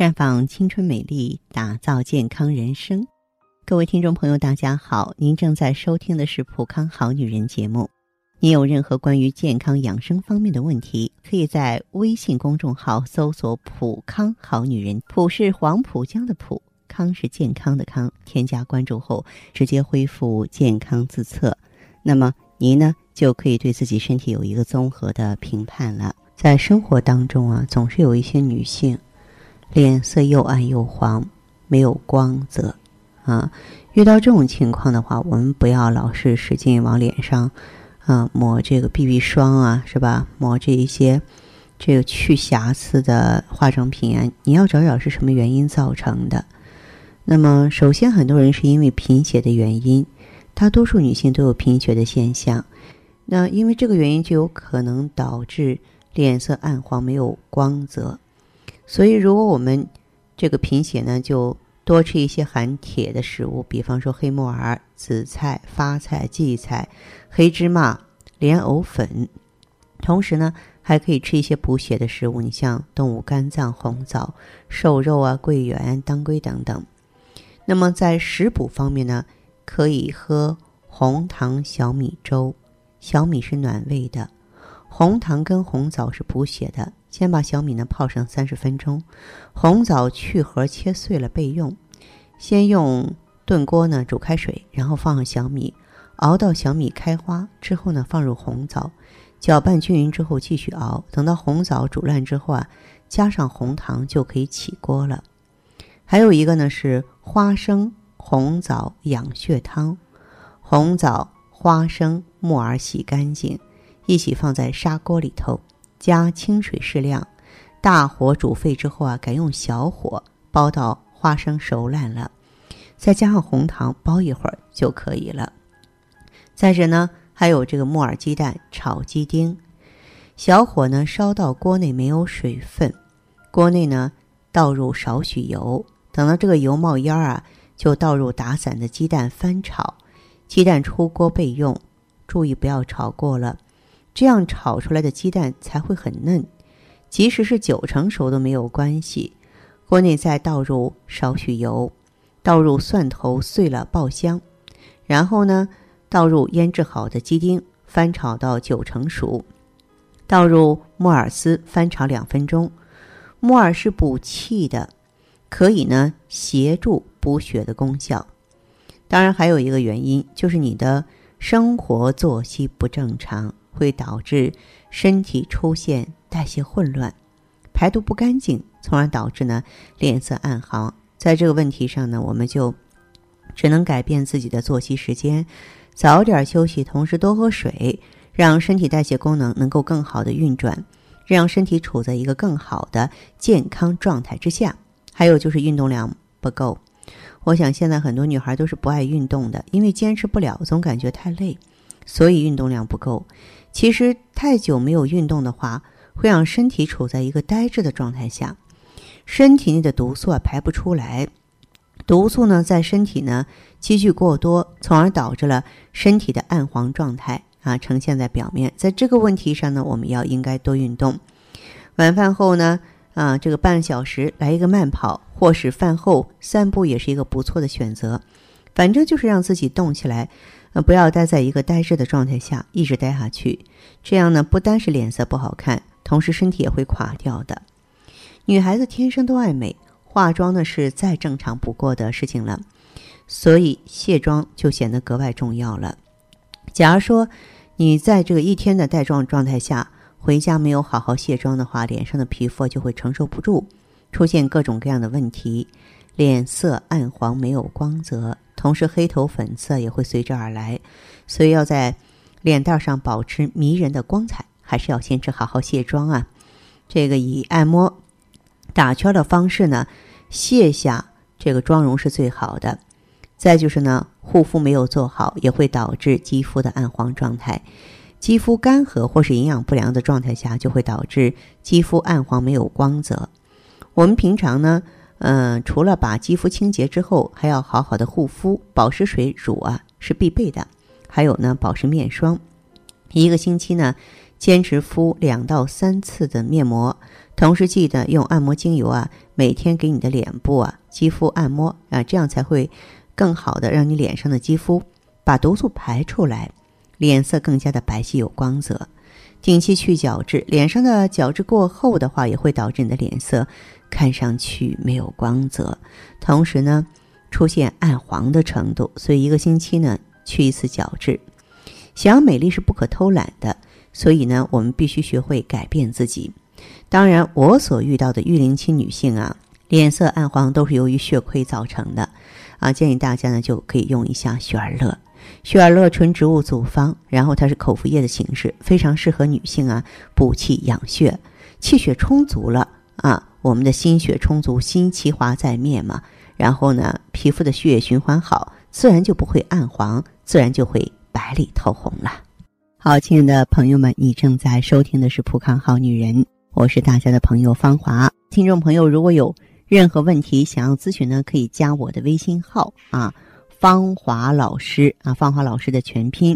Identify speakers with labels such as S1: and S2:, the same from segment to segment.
S1: 绽放青春美丽，打造健康人生。各位听众朋友，大家好，您正在收听的是《普康好女人》节目。您有任何关于健康养生方面的问题，可以在微信公众号搜索“普康好女人”，普是黄浦江的浦，康是健康的康。添加关注后，直接恢复健康自测。那么您呢，就可以对自己身体有一个综合的评判了。在生活当中啊，总是有一些女性。脸色又暗又黄，没有光泽，啊，遇到这种情况的话，我们不要老是使劲往脸上，啊，抹这个 BB 霜啊，是吧？抹这一些这个去瑕疵的化妆品啊，你要找找是什么原因造成的。那么，首先很多人是因为贫血的原因，大多数女性都有贫血的现象，那因为这个原因就有可能导致脸色暗黄，没有光泽。所以，如果我们这个贫血呢，就多吃一些含铁的食物，比方说黑木耳、紫菜、发菜、荠菜、黑芝麻、莲藕粉。同时呢，还可以吃一些补血的食物，你像动物肝脏、红枣、瘦肉啊、桂圆、当归等等。那么在食补方面呢，可以喝红糖小米粥，小米是暖胃的，红糖跟红枣是补血的。先把小米呢泡上三十分钟，红枣去核切碎了备用。先用炖锅呢煮开水，然后放上小米，熬到小米开花之后呢，放入红枣，搅拌均匀之后继续熬。等到红枣煮烂之后啊，加上红糖就可以起锅了。还有一个呢是花生红枣养血汤，红枣、花生、木耳洗干净，一起放在砂锅里头。加清水适量，大火煮沸之后啊，改用小火煲到花生熟烂了，再加上红糖煲一会儿就可以了。再者呢，还有这个木耳鸡蛋炒鸡丁，小火呢烧到锅内没有水分，锅内呢倒入少许油，等到这个油冒烟儿啊，就倒入打散的鸡蛋翻炒，鸡蛋出锅备用，注意不要炒过了。这样炒出来的鸡蛋才会很嫩，即使是九成熟都没有关系。锅内再倒入少许油，倒入蒜头碎了爆香，然后呢，倒入腌制好的鸡丁，翻炒到九成熟，倒入木耳丝翻炒两分钟。木耳是补气的，可以呢协助补血的功效。当然还有一个原因就是你的生活作息不正常。会导致身体出现代谢混乱、排毒不干净，从而导致呢脸色暗黄。在这个问题上呢，我们就只能改变自己的作息时间，早点休息，同时多喝水，让身体代谢功能能够更好的运转，让身体处在一个更好的健康状态之下。还有就是运动量不够，我想现在很多女孩都是不爱运动的，因为坚持不了，总感觉太累，所以运动量不够。其实太久没有运动的话，会让身体处在一个呆滞的状态下，身体内的毒素啊排不出来，毒素呢在身体呢积聚过多，从而导致了身体的暗黄状态啊呈现在表面。在这个问题上呢，我们要应该多运动。晚饭后呢，啊这个半小时来一个慢跑，或是饭后散步也是一个不错的选择。反正就是让自己动起来。呃，不要待在一个呆滞的状态下，一直待下去，这样呢，不单是脸色不好看，同时身体也会垮掉的。女孩子天生都爱美，化妆呢是再正常不过的事情了，所以卸妆就显得格外重要了。假如说你在这个一天的带妆状态下回家没有好好卸妆的话，脸上的皮肤就会承受不住，出现各种各样的问题，脸色暗黄，没有光泽。同时，黑头粉刺也会随之而来，所以要在脸蛋上保持迷人的光彩，还是要坚持好好卸妆啊。这个以按摩、打圈的方式呢，卸下这个妆容是最好的。再就是呢，护肤没有做好，也会导致肌肤的暗黄状态。肌肤干涸或是营养不良的状态下，就会导致肌肤暗黄没有光泽。我们平常呢。嗯，除了把肌肤清洁之后，还要好好的护肤，保湿水乳啊是必备的。还有呢，保湿面霜，一个星期呢，坚持敷两到三次的面膜，同时记得用按摩精油啊，每天给你的脸部啊肌肤按摩啊，这样才会更好的让你脸上的肌肤把毒素排出来，脸色更加的白皙有光泽。定期去角质，脸上的角质过厚的话，也会导致你的脸色看上去没有光泽，同时呢，出现暗黄的程度。所以一个星期呢去一次角质。想要美丽是不可偷懒的，所以呢，我们必须学会改变自己。当然，我所遇到的育龄期女性啊，脸色暗黄都是由于血亏造成的，啊，建议大家呢就可以用一下雪尔乐。雪尔乐纯植物组方，然后它是口服液的形式，非常适合女性啊补气养血，气血充足了，我们的心血充足，心气华在面嘛，然后呢，皮肤的血液循环好，自然就不会暗黄，自然就会白里透红了。好，亲爱的朋友们，你正在收听的是《普康好女人》，我是大家的朋友芳华。听众朋友，如果有任何问题想要咨询呢，可以加我的微信号啊。芳华老师啊，芳华老师的全拼。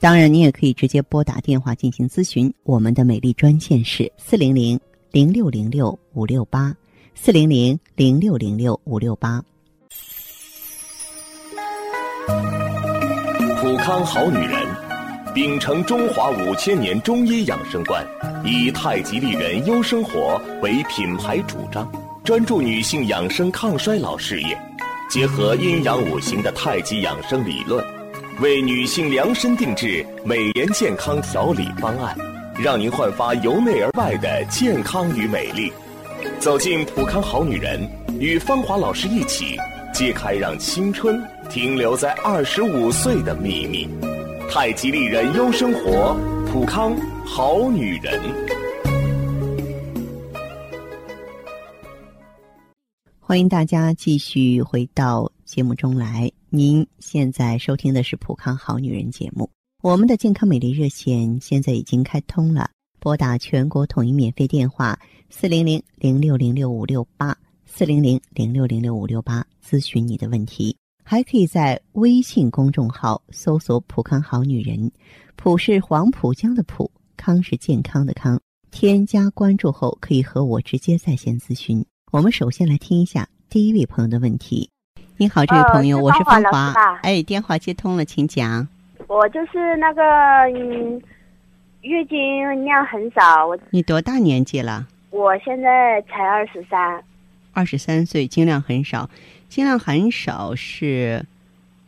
S1: 当然，你也可以直接拨打电话进行咨询。我们的美丽专线是四零零零六零六五六八，四零零零六零六五六八。
S2: 普康好女人，秉承中华五千年中医养生观，以太极丽人优生活为品牌主张，专注女性养生抗衰老事业。结合阴阳五行的太极养生理论，为女性量身定制美颜健康调理方案，让您焕发由内而外的健康与美丽。走进普康好女人，与芳华老师一起揭开让青春停留在二十五岁的秘密。太极丽人优生活，普康好女人。
S1: 欢迎大家继续回到节目中来。您现在收听的是《普康好女人》节目。我们的健康美丽热线现在已经开通了，拨打全国统一免费电话四零零零六零六五六八四零零零六零六五六八咨询你的问题。还可以在微信公众号搜索“普康好女人”，普是黄浦江的浦，康是健康的康。添加关注后，可以和我直接在线咨询。我们首先来听一下第一位朋友的问题。你好，这位朋友，我是芳华。哎，电话接通了，请讲。
S3: 我就是那个嗯，月经量很少。我
S1: 你多大年纪了？
S3: 我现在才二十三。
S1: 二十三岁，经量很少。经量很少是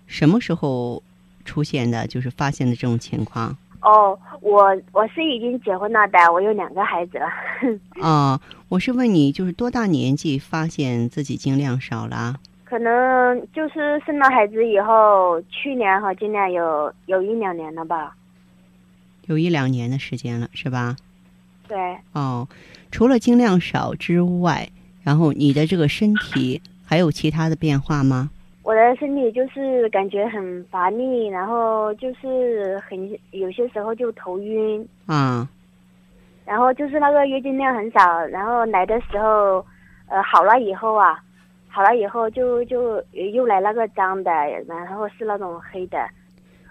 S1: 什么时候出现的？就是发现的这种情况。
S3: 哦，我我是已经结婚了的，我有两个孩子了。
S1: 哦，我是问你，就是多大年纪发现自己经量少了？
S3: 可能就是生了孩子以后，去年和今年有有一两年了吧。
S1: 有一两年的时间了，是吧？
S3: 对。
S1: 哦，除了经量少之外，然后你的这个身体还有其他的变化吗？
S3: 我的身体就是感觉很乏力，然后就是很有些时候就头晕。
S1: 啊。
S3: 然后就是那个月经量很少，然后来的时候，呃，好了以后啊，好了以后就就又来那个脏的，然后是那种黑的。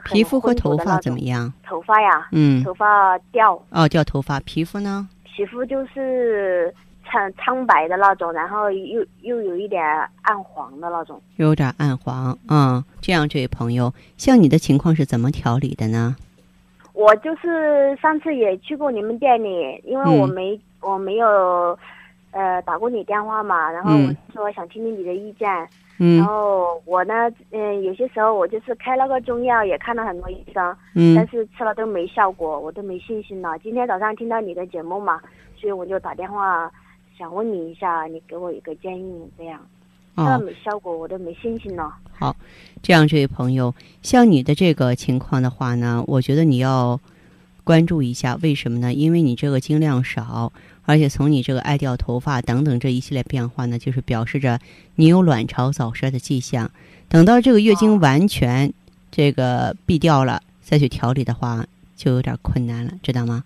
S1: 皮肤和头发怎么样？
S3: 头发呀。
S1: 嗯。
S3: 头发掉。
S1: 哦，掉头发。皮肤呢？
S3: 皮肤就是。苍苍白的那种，然后又又有一点暗黄的那种，
S1: 有点暗黄啊。这样，这位朋友，像你的情况是怎么调理的呢？
S3: 我就是上次也去过你们店里，因为我没我没有呃打过你电话嘛，然后我说想听听你的意见。
S1: 嗯。
S3: 然后我呢，嗯，有些时候我就是开了个中药，也看了很多医生，
S1: 嗯，
S3: 但是吃了都没效果，我都没信心了。今天早上听到你的节目嘛，所以我就打电话。想问你一下，你给我一个建议，这样，那没效果，我都没信心了。
S1: 好，这样，这位朋友，像你的这个情况的话呢，我觉得你要关注一下，为什么呢？因为你这个经量少，而且从你这个爱掉头发等等这一系列变化呢，就是表示着你有卵巢早衰的迹象。等到这个月经完全这个闭掉了，再去调理的话，就有点困难了，知道吗？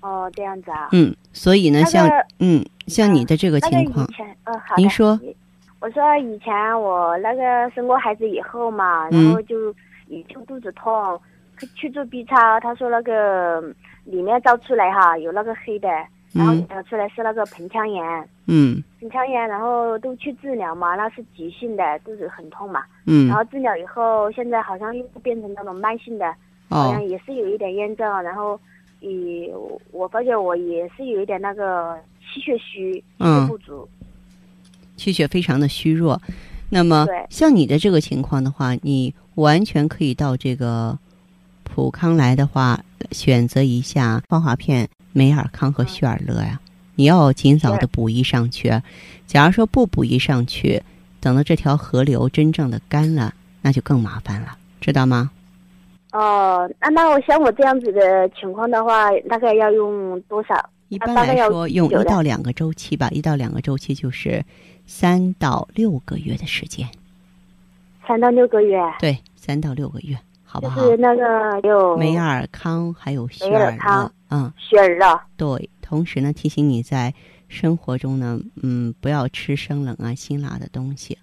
S3: 哦，这样子啊。
S1: 嗯，所以呢，像嗯，像你的这个情况，
S3: 嗯，好
S1: 您说，
S3: 我说以前我那个生过孩子以后嘛，然后就一就肚子痛，去做 B 超，他说那个里面照出来哈有那个黑的，然后查出来是那个盆腔炎。
S1: 嗯。
S3: 盆腔炎，然后都去治疗嘛，那是急性的，肚子很痛嘛。
S1: 嗯。
S3: 然后治疗以后，现在好像又变成那种慢性的，好像也是有一点炎症，然后，也我发现我也是有一点那个气血虚，气血不足。
S1: 气血非常的虚弱，那么像你的这个情况的话，你完全可以到这个。普康来的话，选择一下芳华片、美尔康和旭尔乐呀。你要尽早的补益上去。假如说不补益上去，等到这条河流真正的干了，那就更麻烦了，知道吗？
S3: 哦，那那我像我这样子的情况的话，大概要用多少？
S1: 一般来说，用一到两个周期吧。一到两个周期就是三到六个月的时间。
S3: 三到六个月。
S1: 对，三到六个月。
S3: 就是那个有
S1: 美尔康，还有雪尔乐，嗯，
S3: 雪儿啊。
S1: 对，同时呢，提醒你在生活中呢，嗯，不要吃生冷啊、辛辣的东西。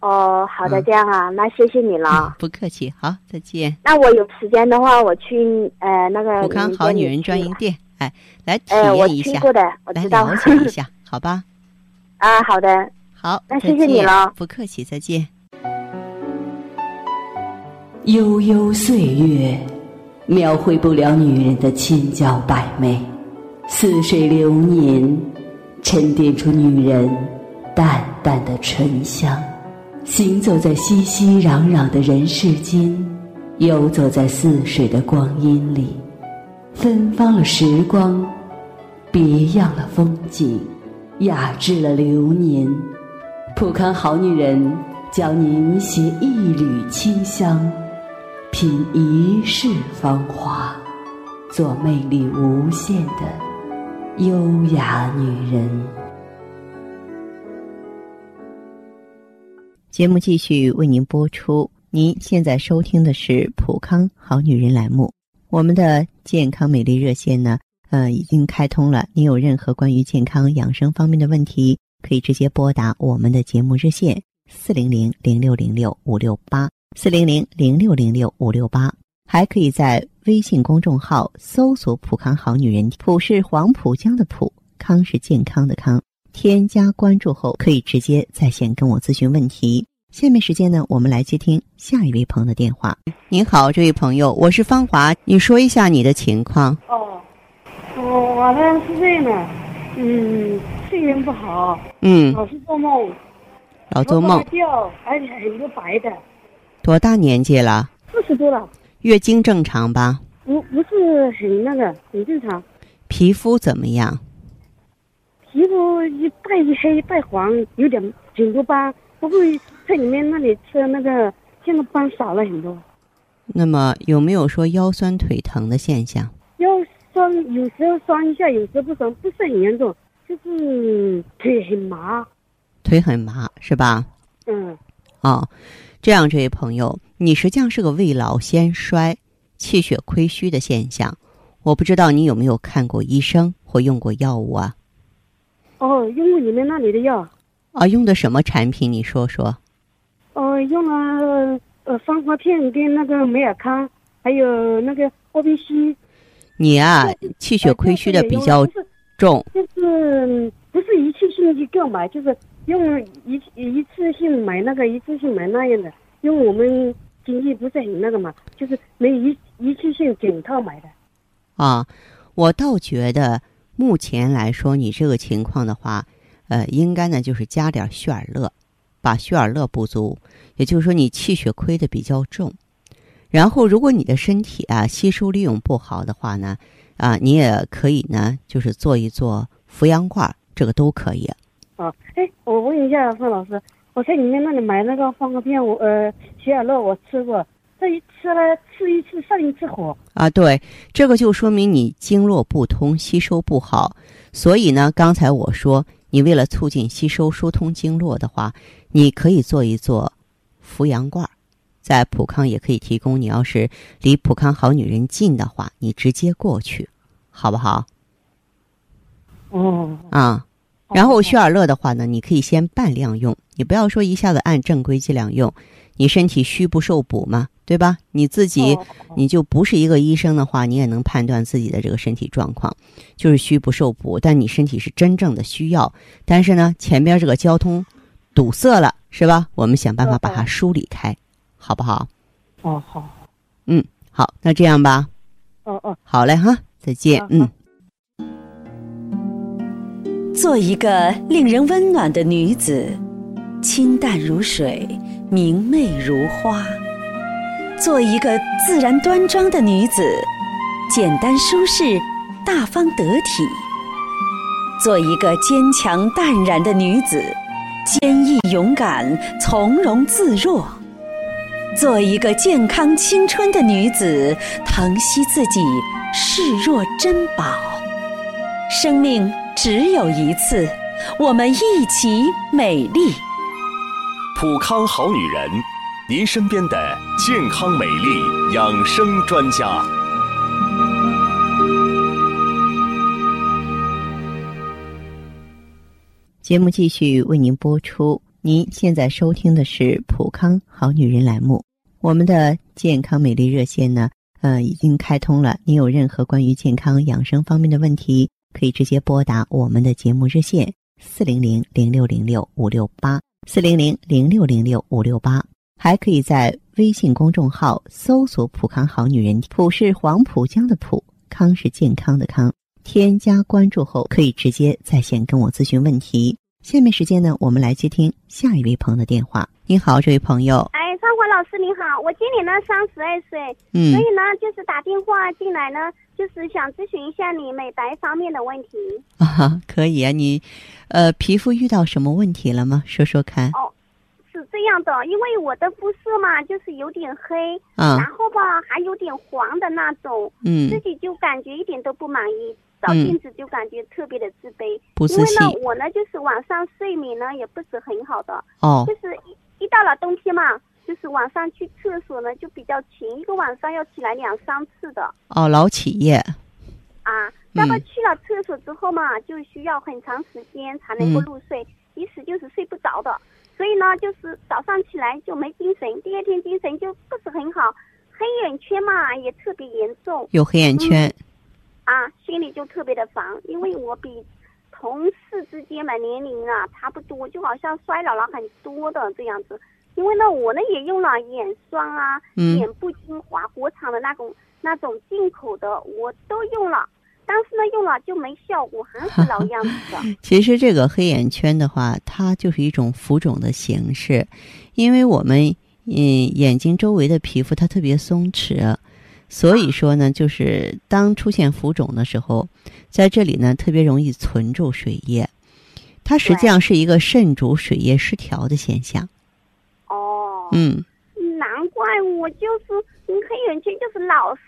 S3: 哦，好的，这样啊，那谢谢你了。
S1: 不客气，好，再见。
S3: 那我有时间的话，我去呃那个
S1: 普康好女人专营店，哎，来体
S3: 验
S1: 一下，
S3: 来
S1: 了解一下，好吧？
S3: 啊，好的。
S1: 好，
S3: 那谢谢你了。
S1: 不客气，再见。
S4: 悠悠岁月，描绘不了女人的千娇百媚；似水流年，沉淀出女人淡淡的醇香。行走在熙熙攘攘的人世间，游走在似水的光阴里，芬芳了时光，别样了风景，雅致了流年。普康好女人，教您携一缕清香。品一世芳华，做魅力无限的优雅女人。
S1: 节目继续为您播出。您现在收听的是《普康好女人》栏目。我们的健康美丽热线呢，呃，已经开通了。您有任何关于健康养生方面的问题，可以直接拨打我们的节目热线四零零零六零六五六八。四零零零六零六五六八，还可以在微信公众号搜索“普康好女人”，普是黄浦江的浦，康是健康的康。添加关注后，可以直接在线跟我咨询问题。下面时间呢，我们来接听下一位朋友的电话。您好，这位朋友，我是芳华，你说一下你的情况。
S5: 哦，我我呢是这样的，嗯，睡眠不好，
S1: 嗯，
S5: 老是做梦，
S1: 老做梦，
S5: 掉，而且一个白的。
S1: 多大年纪了？
S5: 四十多了。
S1: 月经正常吧？
S5: 不，不是很那个，很正常。
S1: 皮肤怎么样？
S5: 皮肤一带一黑带黄，有点很多斑。不过在里面那里吃那个，现在斑少了很多。
S1: 那么有没有说腰酸腿疼的现象？
S5: 腰酸有时候酸一下，有时候不酸，不是很严重，就是腿很麻。
S1: 腿很麻是吧？
S5: 嗯。
S1: 哦。这样，这位朋友，你实际上是个未老先衰、气血亏虚的现象。我不知道你有没有看过医生或用过药物啊？
S5: 哦，用过你们那里的药。
S1: 啊，用的什么产品？你说说。
S5: 哦，用了呃芳华片跟那个美尔康，还有那个奥必西。
S1: 你啊，气血亏虚的比较重。
S5: 就是不是一次性去购买，就是。用一一次性买那个，一次性买那样的，因为我们经济不是很那个嘛，就是没一一次性整套买的。
S1: 啊，我倒觉得目前来说，你这个情况的话，呃，应该呢就是加点血尔乐，把血尔乐补足，也就是说你气血亏的比较重。然后，如果你的身体啊吸收利用不好的话呢，啊，你也可以呢就是做一做扶阳罐，这个都可以。
S5: 啊，哎，我问一下范老师，我在你们那里买那个芳华片，我呃，雪雅乐我吃过，这一吃了吃一次上一次火。
S1: 啊，对，这个就说明你经络不通，吸收不好。所以呢，刚才我说，你为了促进吸收、疏通经络的话，你可以做一做扶阳罐，在普康也可以提供。你要是离普康好女人近的话，你直接过去，好不好？
S5: 哦。
S1: 啊。然后血尔乐的话呢，你可以先半量用，你不要说一下子按正规剂量用，你身体虚不受补嘛，对吧？你自己你就不是一个医生的话，你也能判断自己的这个身体状况，就是虚不受补，但你身体是真正的需要，但是呢，前边这个交通堵塞了，是吧？我们想办法把它梳理开，好不好？
S5: 哦，好。
S1: 嗯，好，那这样吧。
S5: 哦哦，
S1: 好嘞哈，再见。嗯。
S6: 做一个令人温暖的女子，清淡如水，明媚如花；做一个自然端庄的女子，简单舒适，大方得体；做一个坚强淡然的女子，坚毅勇敢，从容自若；做一个健康青春的女子，疼惜自己，视若珍宝。生命。只有一次，我们一起美丽。
S2: 普康好女人，您身边的健康美丽养生专家。
S1: 节目继续为您播出。您现在收听的是普康好女人栏目。我们的健康美丽热线呢，呃，已经开通了。您有任何关于健康养生方面的问题？可以直接拨打我们的节目热线四零零零六零六五六八四零零零六零六五六八，还可以在微信公众号搜索“普康好女人”，普是黄浦江的浦，康是健康的康。添加关注后，可以直接在线跟我咨询问题。下面时间呢，我们来接听下一位朋友的电话。你好，这位朋友。
S7: 哎，芳华老师您好，我今年呢三十二岁，
S1: 嗯，
S7: 所以呢就是打电话进来呢。就是想咨询一下你美白方面的问题
S1: 啊，可以啊，你，呃，皮肤遇到什么问题了吗？说说看。
S7: 哦，是这样的，因为我的肤色嘛，就是有点黑，
S1: 啊，
S7: 然后吧还有点黄的那种，
S1: 嗯，
S7: 自己就感觉一点都不满意，照镜子就感觉特别的自卑，
S1: 不自信。
S7: 因为呢，我呢就是晚上睡眠呢也不是很好的，
S1: 哦，
S7: 就是一一到了冬天嘛。就是晚上去厕所呢，就比较勤，一个晚上要起来两三次的。
S1: 哦，老起夜。
S7: 啊，那么去了厕所之后嘛，就需要很长时间才能够入睡，一时就是睡不着的。所以呢，就是早上起来就没精神，第二天精神就不是很好，黑眼圈嘛也特别严重。
S1: 有黑眼圈。
S7: 啊，心里就特别的烦，因为我比同事之间嘛年龄啊差不多，就好像衰老了很多的这样子。因为呢，我呢也用了眼霜啊、眼部精华，国产的那种、那种进口的我都用了，但是呢用了就没效果，还是老样子的。
S1: 其实这个黑眼圈的话，它就是一种浮肿的形式，因为我们嗯眼睛周围的皮肤它特别松弛，所以说呢，就是当出现浮肿的时候，在这里呢特别容易存住水液，它实际上是一个肾主水液失调的现象。哦嗯，
S7: 难怪我就是黑眼圈，就是老是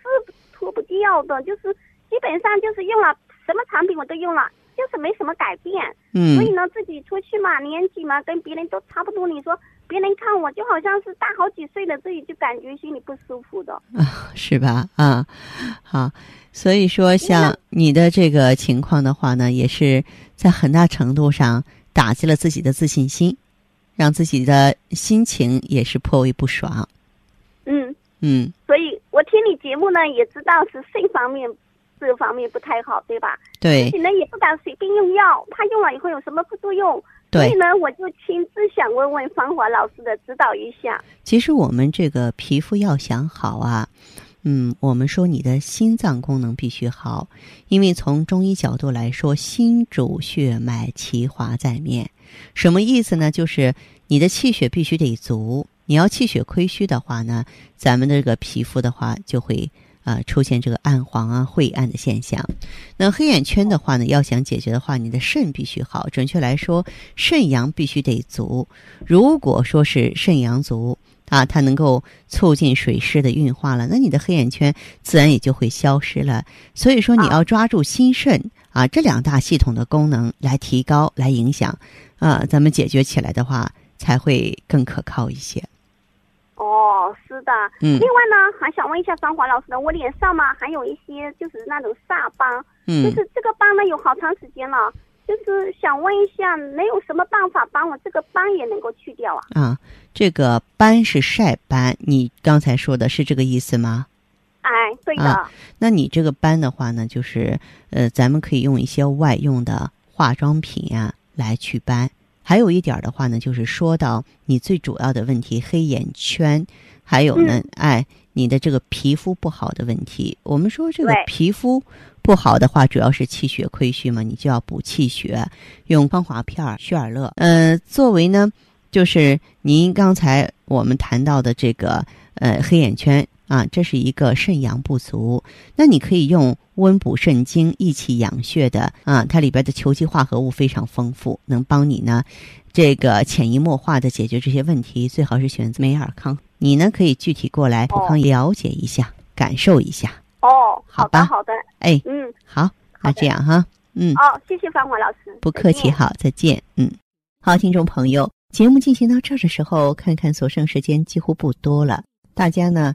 S7: 脱不掉的，就是基本上就是用了什么产品我都用了，就是没什么改变。
S1: 嗯，
S7: 所以呢，自己出去嘛，年纪嘛跟别人都差不多，你说别人看我就好像是大好几岁的，自己就感觉心里不舒服的。
S1: 啊，是吧？啊，好，所以说像你的这个情况的话呢，也是在很大程度上打击了自己的自信心。让自己的心情也是颇为不爽。
S7: 嗯
S1: 嗯，
S7: 所以我听你节目呢，也知道是肾方面这方面不太好，对吧？
S1: 对。
S7: 自己呢也不敢随便用药，怕用了以后有什么副作用。
S1: 对。
S7: 所以呢，我就亲自想问问芳华老师的指导一下。
S1: 其实我们这个皮肤要想好啊，嗯，我们说你的心脏功能必须好，因为从中医角度来说，心主血脉，其华在面。什么意思呢？就是你的气血必须得足。你要气血亏虚的话呢，咱们的这个皮肤的话就会啊出现这个暗黄啊、晦暗的现象。那黑眼圈的话呢，要想解决的话，你的肾必须好。准确来说，肾阳必须得足。如果说是肾阳足啊，它能够促进水湿的运化了，那你的黑眼圈自然也就会消失了。所以说，你要抓住心肾啊这两大系统的功能来提高、来影响。啊，咱们解决起来的话，才会更可靠一些。
S7: 哦，是的。
S1: 嗯。
S7: 另外呢，还想问一下张华老师呢，我脸上嘛还有一些就是那种煞斑，
S1: 嗯，
S7: 就是这个斑呢有好长时间了，
S3: 就是想问一下，没有什么办法帮我这个斑也能够去掉啊？
S1: 啊，这个斑是晒斑，你刚才说的是这个意思吗？
S3: 哎，对的。
S1: 啊那你这个斑的话呢，就是呃，咱们可以用一些外用的化妆品呀、来祛斑。还有一点儿的话呢，就是说到你最主要的问题——黑眼圈，还有呢，哎，你的这个皮肤不好的问题。我们说这个皮肤不好的话，主要是气血亏虚嘛，你就要补气血，用芳华片儿、虚尔乐。呃，作为呢，就是您刚才我们谈到的这个呃黑眼圈啊，这是一个肾阳不足，那你可以用温补肾精、益气养血的啊，它里边的球基化合物非常丰富，能帮你呢这个潜移默化的解决这些问题。最好是选择美尔康，你呢可以具体过来普康了解一下，感受一下。
S3: 哦，好
S1: 好吧
S3: 的好的，
S1: 哎，
S3: 嗯，
S1: 好，那这样哈，嗯。
S3: 哦，谢谢芳华老师，
S1: 不客气，好，再见。嗯，好，听众朋友，节目进行到这儿的时候，看看所剩时间几乎不多了。大家呢，